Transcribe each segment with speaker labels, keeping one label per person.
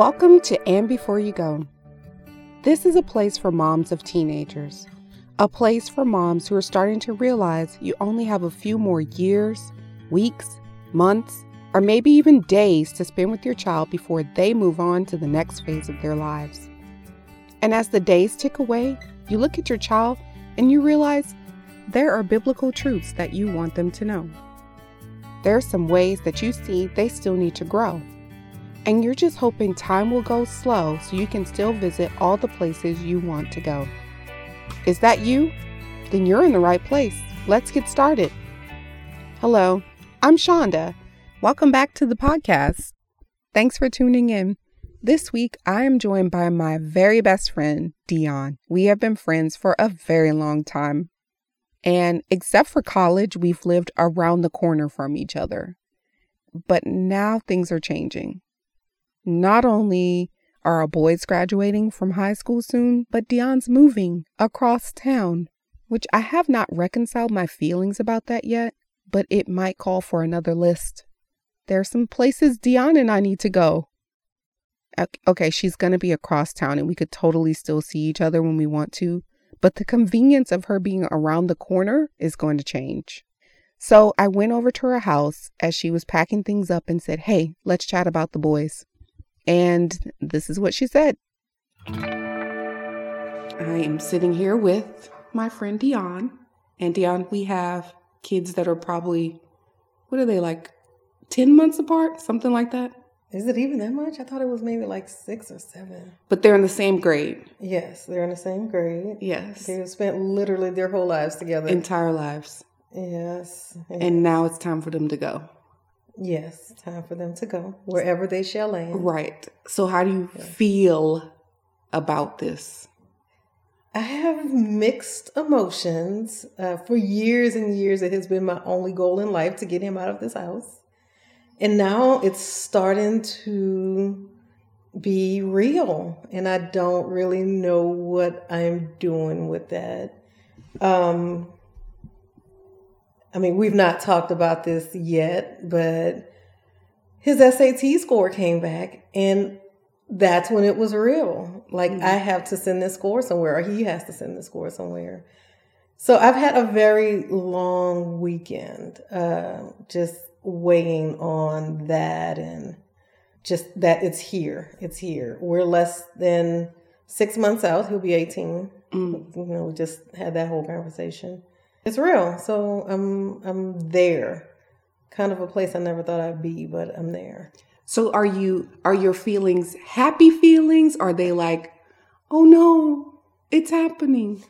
Speaker 1: Welcome to And Before You Go. This is a place for moms of teenagers, a place for moms who are starting to realize you only have a few more years, weeks, months, or maybe even days to spend with your child before they move on to the next phase of their lives. And as the days tick away, you look at your child and you realize there are biblical truths that you want them to know. There are some ways that you see they still need to grow. And you're just hoping time will go slow so you can still visit all the places you want to go. Is that you? Then you're in the right place. Let's get started. Hello, I'm Shonda. Welcome back to the podcast. Thanks for tuning in. This week, I am joined by my very best friend, Dionne. We have been friends for a very long time. And except for college, we've lived around the corner from each other. But now things are changing. Not only are our boys graduating from high school soon, but Dionne's moving across town, which I have not reconciled my feelings about that yet, but it might call for another list. There are some places Dionne and I need to go. Okay, she's going to be across town and we could totally still see each other when we want to, but the convenience of her being around the corner is going to change. So I went over to her house as she was packing things up and said, Hey, let's chat about the boys. And this is what she said I am sitting here with my friend Dionne. And Dionne, we have kids that are probably, what are they like, 10 months apart? Something like that?
Speaker 2: Is it even that much? I thought it was maybe like six or seven.
Speaker 1: But they're in the same grade.
Speaker 2: Yes, they're in the same grade.
Speaker 1: Yes.
Speaker 2: They've spent literally their whole lives together.
Speaker 1: Entire lives.
Speaker 2: Yes.
Speaker 1: And now it's time for them to go.
Speaker 2: Yes, time for them to go wherever they shall land.
Speaker 1: Right. So, how do you feel about this?
Speaker 2: I have mixed emotions. Uh, for years and years, it has been my only goal in life to get him out of this house. And now it's starting to be real. And I don't really know what I'm doing with that. Um, I mean, we've not talked about this yet, but his SAT score came back and that's when it was real. Like mm-hmm. I have to send this score somewhere or he has to send the score somewhere. So I've had a very long weekend, uh, just weighing on that and just that it's here. It's here. We're less than six months out. He'll be 18. Mm. You know, we just had that whole conversation. It's real. So I'm I'm there. Kind of a place I never thought I'd be, but I'm there.
Speaker 1: So are you are your feelings happy feelings? Are they like, oh no, it's happening?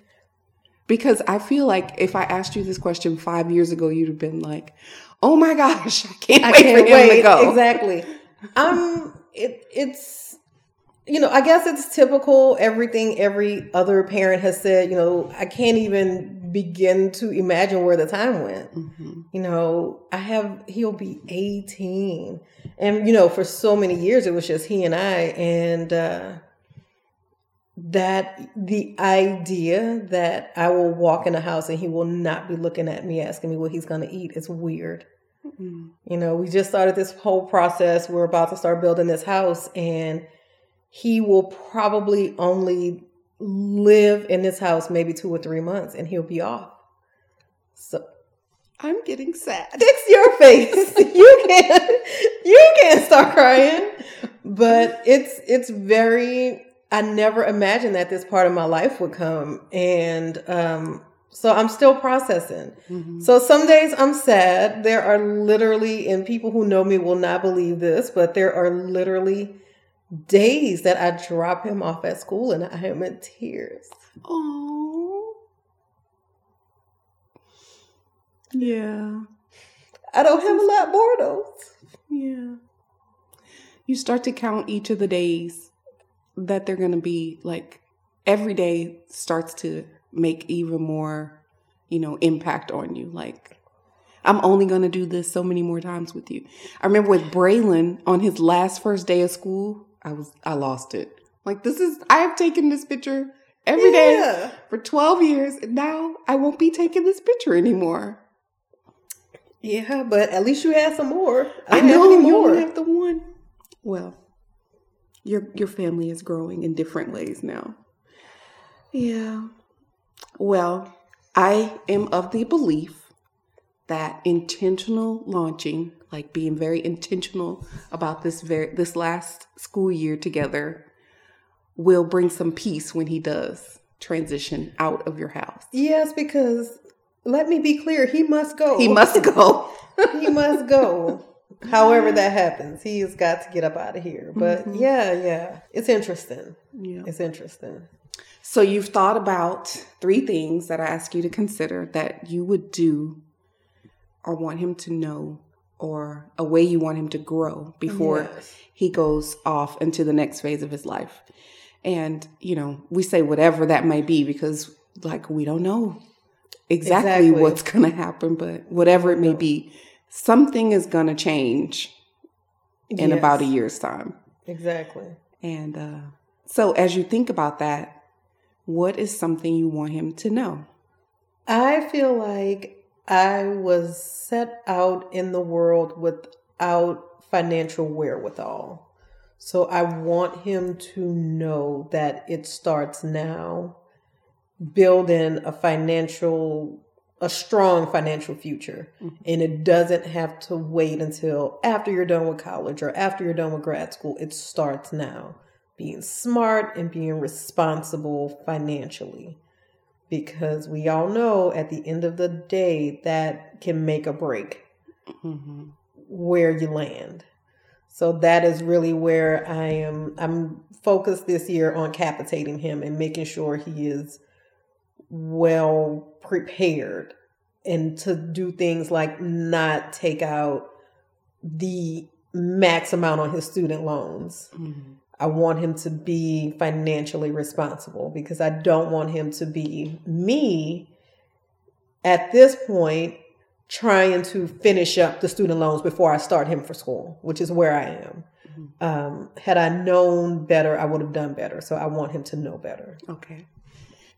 Speaker 1: Because I feel like if I asked you this question five years ago, you'd have been like, oh my gosh, I can't I wait can't for wait. him to go.
Speaker 2: Exactly. um, it, it's, you know, I guess it's typical. Everything every other parent has said, you know, I can't even begin to imagine where the time went. Mm-hmm. You know, I have, he'll be 18. And, you know, for so many years, it was just he and I. And, uh, that the idea that I will walk in a house and he will not be looking at me asking me what he's going to eat is weird. Mm-hmm. You know, we just started this whole process. We're about to start building this house, and he will probably only live in this house maybe two or three months and he'll be off. So
Speaker 1: I'm getting sad.
Speaker 2: Fix your face. you can't. you can't start crying. But it's it's very I never imagined that this part of my life would come. And um, so I'm still processing. Mm-hmm. So some days I'm sad. There are literally, and people who know me will not believe this, but there are literally days that I drop him off at school and I am in tears.
Speaker 1: Oh. Yeah.
Speaker 2: I don't have a lot more though.
Speaker 1: Yeah. You start to count each of the days that they're going to be like every day starts to make even more, you know, impact on you. Like, I'm only going to do this so many more times with you. I remember with Braylon on his last first day of school, I was, I lost it. Like, this is, I have taken this picture every day yeah. for 12 years, and now I won't be taking this picture anymore.
Speaker 2: Yeah, but at least you had some more.
Speaker 1: I, I know you only have the one. Well, your your family is growing in different ways now. Yeah. Well, I am of the belief that intentional launching, like being very intentional about this very this last school year together, will bring some peace when he does transition out of your house.
Speaker 2: Yes, because let me be clear, he must go.
Speaker 1: He must go.
Speaker 2: he must go. However that happens, he has got to get up out of here. But mm-hmm. yeah, yeah, it's interesting. Yeah, it's interesting.
Speaker 1: So you've thought about three things that I ask you to consider that you would do or want him to know or a way you want him to grow before yes. he goes off into the next phase of his life. And, you know, we say whatever that may be because like we don't know exactly, exactly. what's going to happen, but whatever it may be, something is going to change in yes. about a year's time.
Speaker 2: Exactly.
Speaker 1: And uh, so, as you think about that, what is something you want him to know?
Speaker 2: I feel like I was set out in the world without financial wherewithal. So I want him to know that it starts now. Building a financial a strong financial future. Mm-hmm. and it doesn't have to wait until after you're done with college or after you're done with grad school. It starts now. Being smart and being responsible financially because we all know at the end of the day that can make a break mm-hmm. where you land so that is really where i am i'm focused this year on capitating him and making sure he is well prepared and to do things like not take out the max amount on his student loans. Mm-hmm. I want him to be financially responsible because I don't want him to be me at this point trying to finish up the student loans before I start him for school, which is where I am. Mm-hmm. Um, had I known better, I would have done better. So I want him to know better.
Speaker 1: Okay,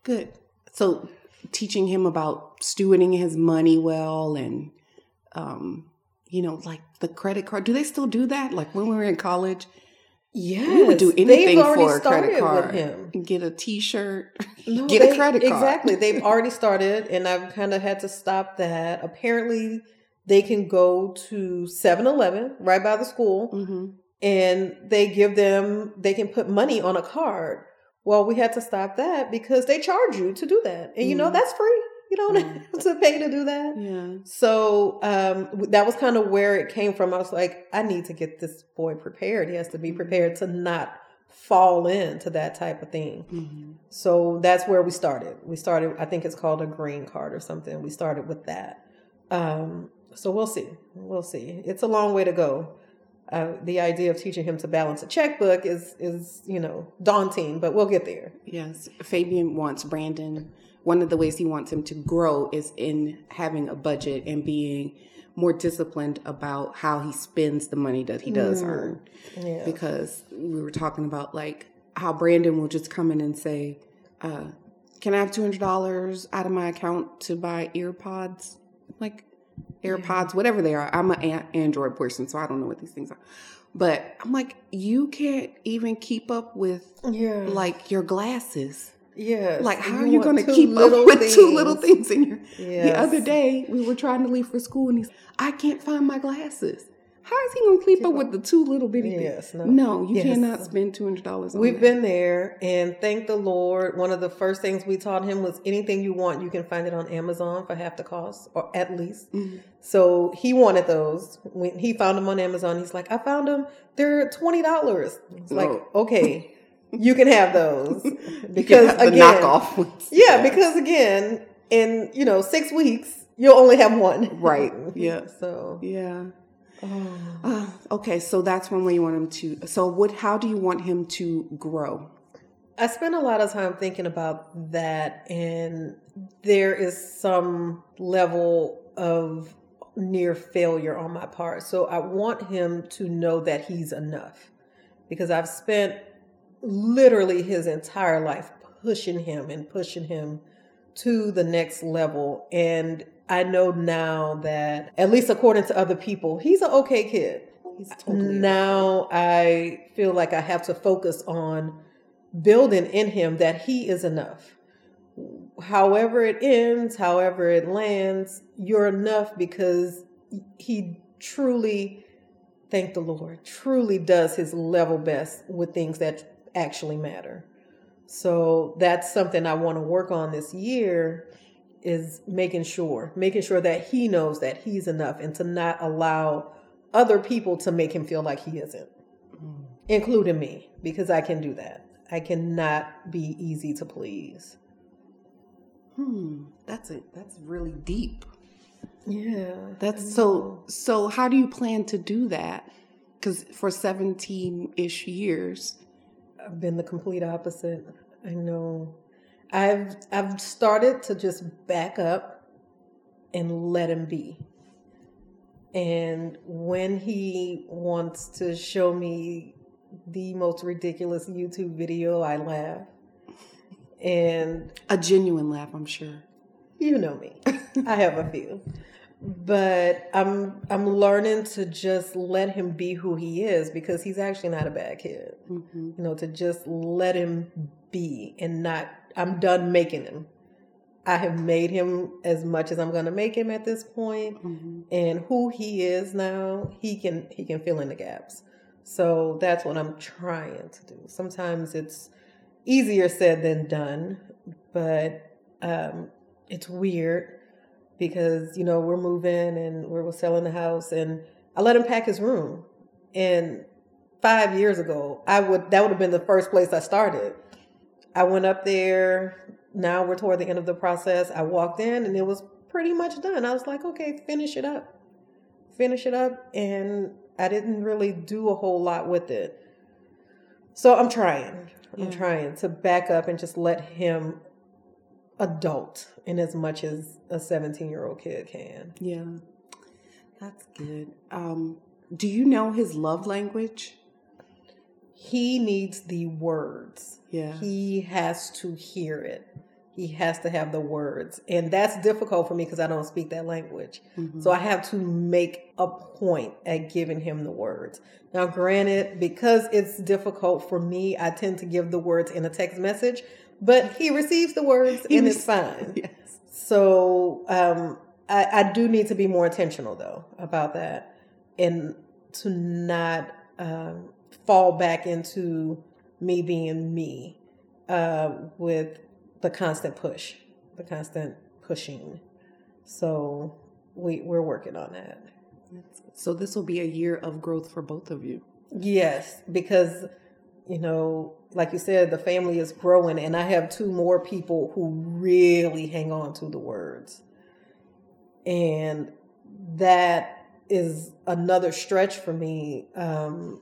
Speaker 1: good. So teaching him about stewarding his money well and um, you know, like the credit card. Do they still do that? Like when we were in college?
Speaker 2: Yeah,
Speaker 1: we would do anything for a credit card. Him. Get a T-shirt, no, get they, a credit card.
Speaker 2: Exactly, they've already started, and I've kind of had to stop that. Apparently, they can go to 7-Eleven right by the school, mm-hmm. and they give them they can put money on a card well, we had to stop that because they charge you to do that. And you know, mm. that's free. You don't mm. have to pay to do that.
Speaker 1: Yeah.
Speaker 2: So um, that was kind of where it came from. I was like, I need to get this boy prepared. He has to be mm-hmm. prepared to not fall into that type of thing. Mm-hmm. So that's where we started. We started, I think it's called a green card or something. We started with that. Um, so we'll see. We'll see. It's a long way to go uh, the idea of teaching him to balance a checkbook is is you know daunting, but we'll get there.
Speaker 1: Yes, Fabian wants Brandon. One of the ways he wants him to grow is in having a budget and being more disciplined about how he spends the money that he does mm. earn. Yeah. Because we were talking about like how Brandon will just come in and say, uh, "Can I have two hundred dollars out of my account to buy earpods?" Like AirPods, whatever they are. I'm an Android person, so I don't know what these things are. But I'm like, you can't even keep up with yeah. like your glasses.
Speaker 2: Yeah.
Speaker 1: Like, how you are you going to keep up with things. two little things in your? Yes. The other day, we were trying to leave for school, and he's, I can't find my glasses. How is he going to keep up with the two little bitty yes, things? No, no you yes. cannot spend two hundred dollars.
Speaker 2: We've
Speaker 1: that.
Speaker 2: been there, and thank the Lord. One of the first things we taught him was anything you want, you can find it on Amazon for half the cost, or at least. Mm-hmm. So he wanted those. When he found them on Amazon, he's like, "I found them. They're twenty dollars." Like, okay, you can have those because again,
Speaker 1: knockoff ones.
Speaker 2: Yeah, because again, in you know six weeks, you'll only have one.
Speaker 1: Right. Yeah.
Speaker 2: so
Speaker 1: yeah. Oh. Uh, okay, so that's one way you want him to. So, what? How do you want him to grow?
Speaker 2: I spend a lot of time thinking about that, and there is some level of near failure on my part. So, I want him to know that he's enough because I've spent literally his entire life pushing him and pushing him to the next level. And I know now that, at least according to other people, he's an okay kid.
Speaker 1: totally
Speaker 2: now I feel like I have to focus on building in him that he is enough. However it ends, however it lands, you're enough because he truly, thank the Lord, truly does his level best with things that actually matter. So that's something I want to work on this year is making sure, making sure that he knows that he's enough and to not allow other people to make him feel like he isn't, mm. including me, because I can do that. I cannot be easy to please.
Speaker 1: Hmm, that's it. That's really deep.
Speaker 2: Yeah.
Speaker 1: That's so so how do you plan to do that? Cuz for 17ish years
Speaker 2: I've been the complete opposite. I know. I've I've started to just back up and let him be. And when he wants to show me the most ridiculous YouTube video, I laugh. And
Speaker 1: a genuine laugh, I'm sure.
Speaker 2: You know me. I have a few. But I'm I'm learning to just let him be who he is because he's actually not a bad kid. Mm-hmm. You know, to just let him be and not I'm done making him. I have made him as much as I'm going to make him at this point, mm-hmm. and who he is now, he can he can fill in the gaps. So that's what I'm trying to do. Sometimes it's easier said than done, but um, it's weird because you know we're moving and we're selling the house, and I let him pack his room. And five years ago, I would that would have been the first place I started. I went up there now we're toward the end of the process. I walked in and it was pretty much done. I was like, okay, finish it up. Finish it up. And I didn't really do a whole lot with it. So I'm trying. I'm trying to back up and just let him adult in as much as a 17 year old kid can.
Speaker 1: Yeah. That's good. Um, do you know his love language?
Speaker 2: He needs the words.
Speaker 1: Yeah.
Speaker 2: He has to hear it he has to have the words and that's difficult for me because i don't speak that language mm-hmm. so i have to make a point at giving him the words now granted because it's difficult for me i tend to give the words in a text message but he receives the words and it's fine
Speaker 1: yes.
Speaker 2: so um, I, I, do need to be more intentional though about that and to not um, fall back into me being me uh, with the constant push, the constant pushing. So we we're working on that.
Speaker 1: So this will be a year of growth for both of you.
Speaker 2: Yes, because you know, like you said, the family is growing, and I have two more people who really hang on to the words, and that is another stretch for me. Um,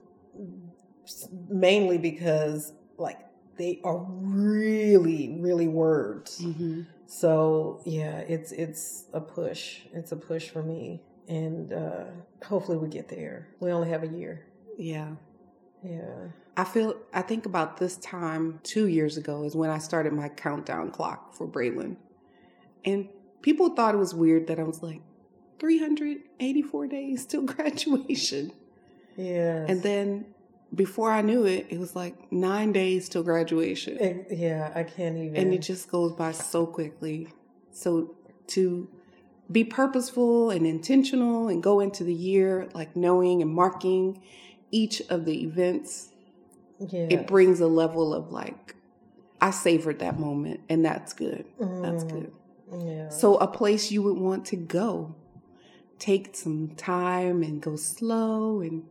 Speaker 2: mainly because like they are really, really words. Mm-hmm. So yeah, it's it's a push. It's a push for me, and uh, hopefully we get there. We only have a year.
Speaker 1: Yeah,
Speaker 2: yeah.
Speaker 1: I feel. I think about this time two years ago is when I started my countdown clock for Braylon, and people thought it was weird that I was like 384 days till graduation.
Speaker 2: Yeah,
Speaker 1: and then before I knew it, it was like nine days till graduation.
Speaker 2: It, yeah, I can't even.
Speaker 1: And it just goes by so quickly. So to be purposeful and intentional and go into the year like knowing and marking each of the events, yes. it brings a level of like, I savored that moment and that's good. Mm, that's good.
Speaker 2: Yeah.
Speaker 1: So a place you would want to go. Take some time and go slow and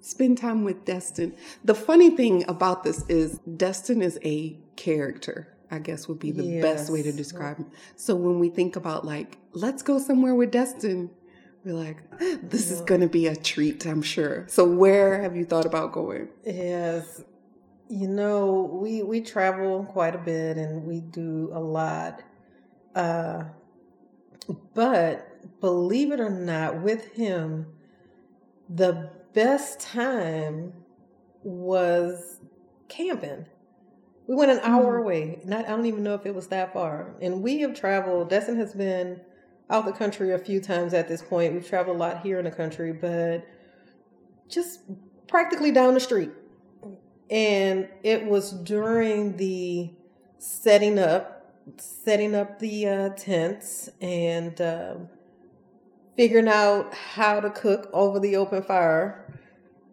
Speaker 1: spend time with Destin. The funny thing about this is Destin is a character, I guess would be the yes. best way to describe him. So when we think about like, let's go somewhere with Destin, we're like, this yeah. is going to be a treat, I'm sure. So where have you thought about going?
Speaker 2: Yes. You know, we we travel quite a bit and we do a lot. Uh but believe it or not, with him, the best time was camping. We went an hour mm. away. Not I don't even know if it was that far. And we have traveled. Destin has been out the country a few times at this point. We've traveled a lot here in the country, but just practically down the street. And it was during the setting up, setting up the uh, tents and uh, figuring out how to cook over the open fire.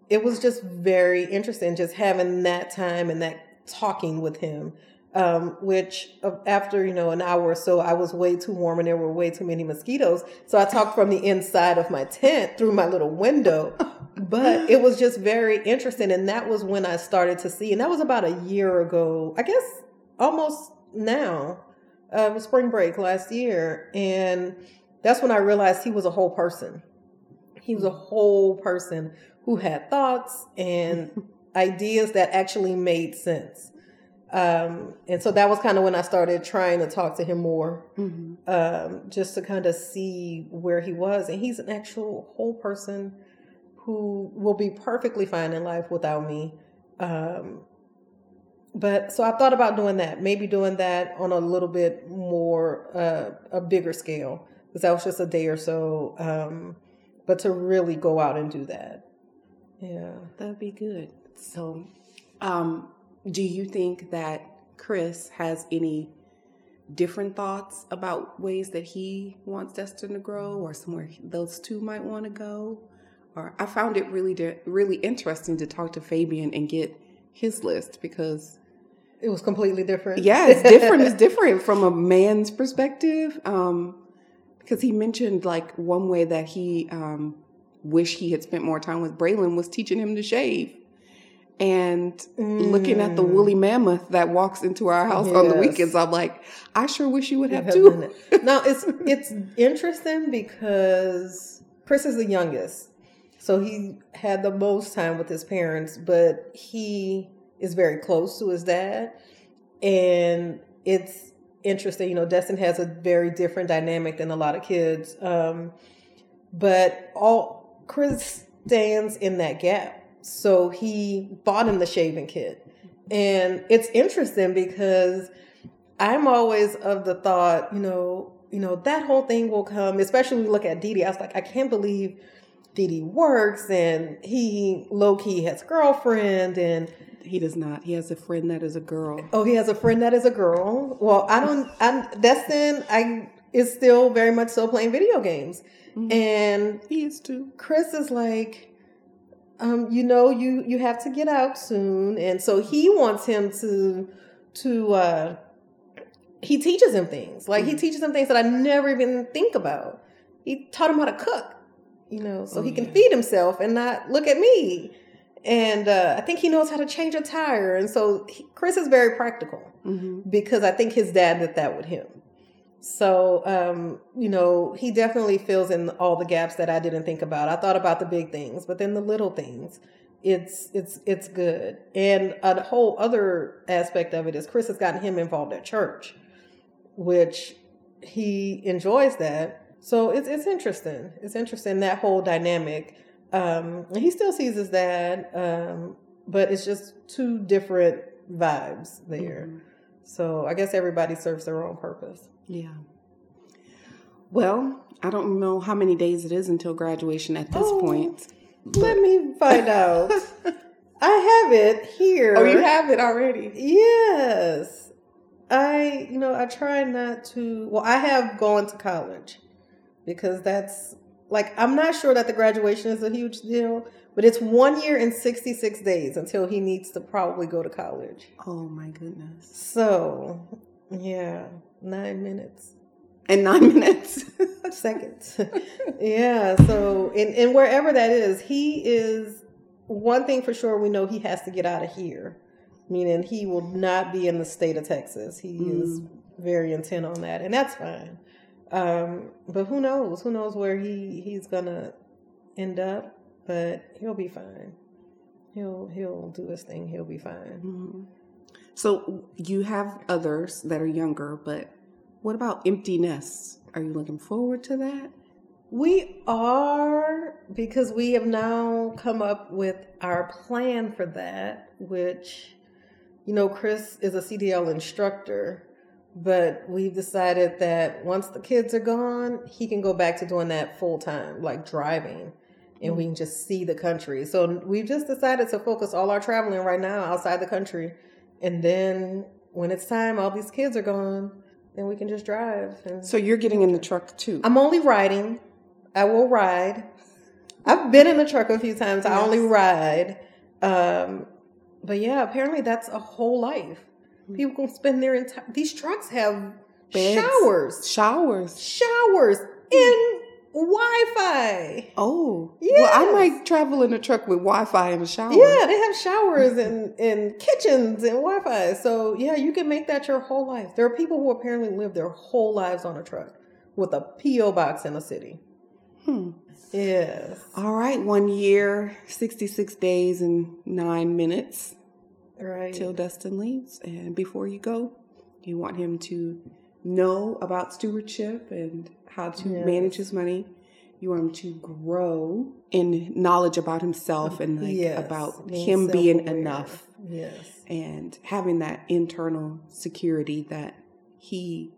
Speaker 2: It was just very interesting, just having that time and that talking with him. Um, which uh, after you know an hour or so, I was way too warm and there were way too many mosquitoes. So I talked from the inside of my tent through my little window. But it was just very interesting, and that was when I started to see, and that was about a year ago, I guess, almost now. Uh, it was spring break last year, and that's when I realized he was a whole person. He was a whole person who had thoughts and ideas that actually made sense. Um, and so that was kind of when I started trying to talk to him more, mm-hmm. um, just to kind of see where he was. And he's an actual whole person who will be perfectly fine in life without me. Um, but so I thought about doing that, maybe doing that on a little bit more, uh, a bigger scale, because that was just a day or so. Um, but to really go out and do that, yeah,
Speaker 1: that'd be good. So, um, do you think that Chris has any different thoughts about ways that he wants Destin to grow or somewhere those two might want to go? Or I found it really really interesting to talk to Fabian and get his list because
Speaker 2: it was completely different.
Speaker 1: Yeah, it's different. it's different from a man's perspective. Um, because he mentioned like one way that he um, wished he had spent more time with Braylon was teaching him to shave and mm. looking at the woolly mammoth that walks into our house yes. on the weekends, I'm like, I sure wish you would have, have too.
Speaker 2: now it's it's interesting because Chris is the youngest, so he had the most time with his parents, but he is very close to his dad, and it's interesting. You know, Destin has a very different dynamic than a lot of kids, um, but all Chris stands in that gap so he bought him the shaving kit. And it's interesting because I'm always of the thought, you know, you know, that whole thing will come, especially when we look at Dee. I was like, I can't believe Dee works and he low key has a girlfriend and
Speaker 1: he does not. He has a friend that is a girl.
Speaker 2: Oh, he has a friend that is a girl. Well, I don't. I Destin, I is still very much so playing video games, mm-hmm. and
Speaker 1: he is too.
Speaker 2: Chris is like, um, you know, you you have to get out soon, and so he wants him to to uh, he teaches him things like he mm-hmm. teaches him things that I never even think about. He taught him how to cook, you know, so oh, he can yeah. feed himself and not look at me. And uh, I think he knows how to change a tire, and so he, Chris is very practical mm-hmm. because I think his dad did that with him. So, um, you know, he definitely fills in all the gaps that I didn't think about. I thought about the big things, but then the little things, it's it's it's good. And a whole other aspect of it is Chris has gotten him involved at church, which he enjoys that. So it's it's interesting. It's interesting that whole dynamic. Um, he still sees his dad, um, but it's just two different vibes there. Mm-hmm. So I guess everybody serves their own purpose.
Speaker 1: Yeah. Well, I don't know how many days it is until graduation at this oh, point.
Speaker 2: Let me find out. I have it here.
Speaker 1: Oh, you have it already?
Speaker 2: Yes. I, you know, I try not to. Well, I have gone to college because that's like, I'm not sure that the graduation is a huge deal, but it's one year and 66 days until he needs to probably go to college.
Speaker 1: Oh, my goodness.
Speaker 2: So, yeah nine minutes.
Speaker 1: And nine minutes.
Speaker 2: Seconds. yeah. So, and, and wherever that is, he is one thing for sure we know he has to get out of here, meaning he will not be in the state of Texas. He mm. is very intent on that, and that's fine. Um, but who knows? Who knows where he he's gonna end up? But he'll be fine. He'll he'll do his thing. He'll be fine. Mm-hmm.
Speaker 1: So you have others that are younger, but what about empty nests? Are you looking forward to that?
Speaker 2: We are because we have now come up with our plan for that, which, you know, Chris is a CDL instructor, but we've decided that once the kids are gone, he can go back to doing that full time, like driving. And we can just see the country. So we've just decided to focus all our traveling right now outside the country. And then when it's time, all these kids are gone, then we can just drive. And
Speaker 1: So you're getting in the truck too.
Speaker 2: I'm only riding. I will ride. I've been in the truck a few times. I only ride. Um, but yeah, apparently that's a whole life. People can spend their entire. These trucks have
Speaker 1: Beds.
Speaker 2: showers,
Speaker 1: Showers.
Speaker 2: showers, and Wi-Fi.
Speaker 1: Oh. yeah. Well, I might travel in a truck with Wi-Fi and a shower.
Speaker 2: Yeah, they have showers and, and kitchens and Wi-Fi. So yeah, you can make that your whole life. There are people who apparently live their whole lives on a truck with a PO box in a city.
Speaker 1: Hmm.
Speaker 2: Yes.
Speaker 1: All right. One year, 66 days, and nine minutes
Speaker 2: Right.
Speaker 1: till Destin leaves. And before you go, you want him to know about stewardship and how to
Speaker 2: Yes.
Speaker 1: manage his money. You want him to grow in knowledge about himself and like
Speaker 2: Yes,
Speaker 1: about
Speaker 2: being
Speaker 1: him being
Speaker 2: self-aware.
Speaker 1: enough
Speaker 2: Yes.
Speaker 1: and having that internal security that he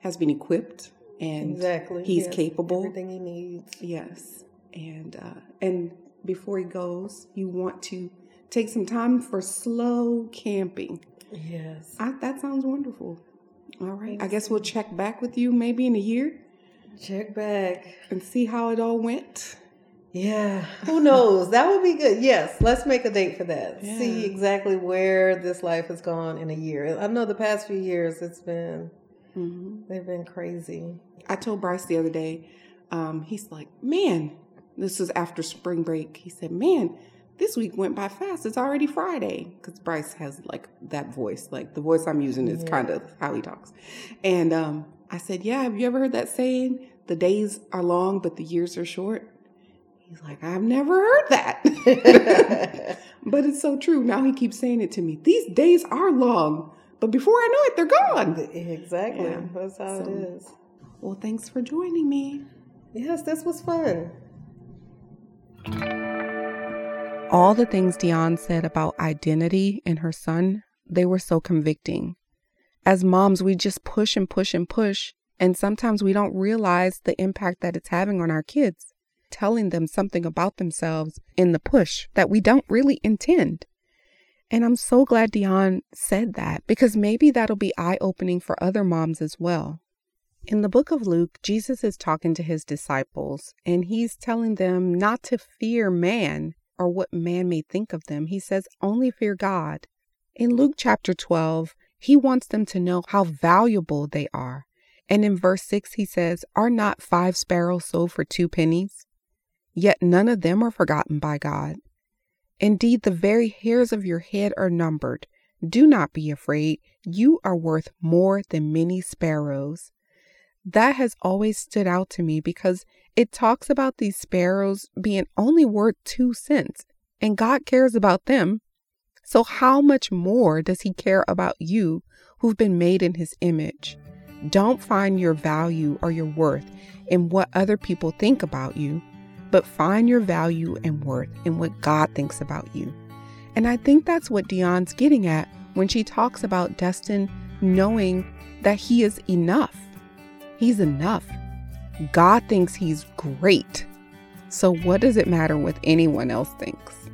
Speaker 1: has been equipped and
Speaker 2: Exactly.
Speaker 1: he's
Speaker 2: Yes,
Speaker 1: capable.
Speaker 2: Everything he needs.
Speaker 1: Yes, and uh, and before he goes, you want to take some time for slow camping.
Speaker 2: Yes.
Speaker 1: I, that sounds wonderful. All right, I guess we'll check back with you maybe in a year
Speaker 2: Check back.
Speaker 1: and see how it all went.
Speaker 2: Yeah. Who knows? That would be good. Yes. Let's make a date for that.
Speaker 1: Yeah.
Speaker 2: See exactly where this life has gone in a year. I know the past few years it's been
Speaker 1: hmm
Speaker 2: they've been crazy.
Speaker 1: I told Bryce the other day. Um, he's like, "Man, this is after spring break." He said, "Man." This week went by fast. It's already Friday because Bryce has like that voice. Like the voice I'm using is
Speaker 2: Yeah.
Speaker 1: kind of how he talks. And um, I said, "Yeah, have you ever heard that saying? The days are long, but the years are short." He's like, "I've never heard that," but it's so true. Now he keeps saying it to me. These days are long, but before I know it, they're gone.
Speaker 2: exactly.
Speaker 1: Yeah.
Speaker 2: That's how
Speaker 1: So-
Speaker 2: it is.
Speaker 1: Well, thanks for joining me.
Speaker 2: Yes, this was fun.
Speaker 1: All the things Dionne said about identity and her son, they were so convicting. As moms, we just push and push and push, and sometimes we don't realize the impact that it's having on our kids, telling them something about themselves in the push that we don't really intend. And I'm so glad Dionne said that because maybe that'll be eye opening for other moms as well. In the book of Luke, Jesus is talking to his disciples and he's telling them not to fear man or what man may think of them. He says, only fear God. In Luke chapter 12, he wants them to know how valuable they are. And in verse 6, he says, Are not five sparrows sold for two pennies? Yet none of them are forgotten by God. Indeed, the very hairs of your head are numbered. Do not be afraid. You are worth more than many sparrows. That has always stood out to me because it talks about these sparrows being only worth two cents, and God cares about them. So, how much more does He care about you who've been made in His image? Don't find your value or your worth in what other people think about you, but find your value and worth in what God thinks about you. And I think that's what Dionne's getting at when she talks about Destin knowing that he is enough. He's enough. God thinks he's great. So, what does it matter what anyone else thinks?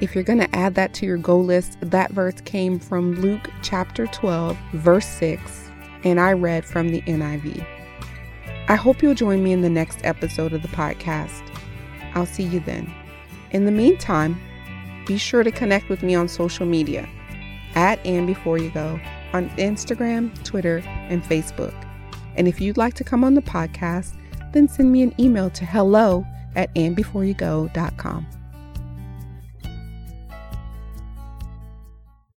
Speaker 1: If you're going to add that to your goal list, that verse came from Luke chapter 12, verse 6, and I read from the NIV. I hope you'll join me in the next episode of the podcast. I'll see you then. In the meantime, be sure to connect with me on social media at and before you go on Instagram, Twitter, and Facebook. And if you'd like to come on the podcast, then send me an email to hello at andbeforeyougo.com.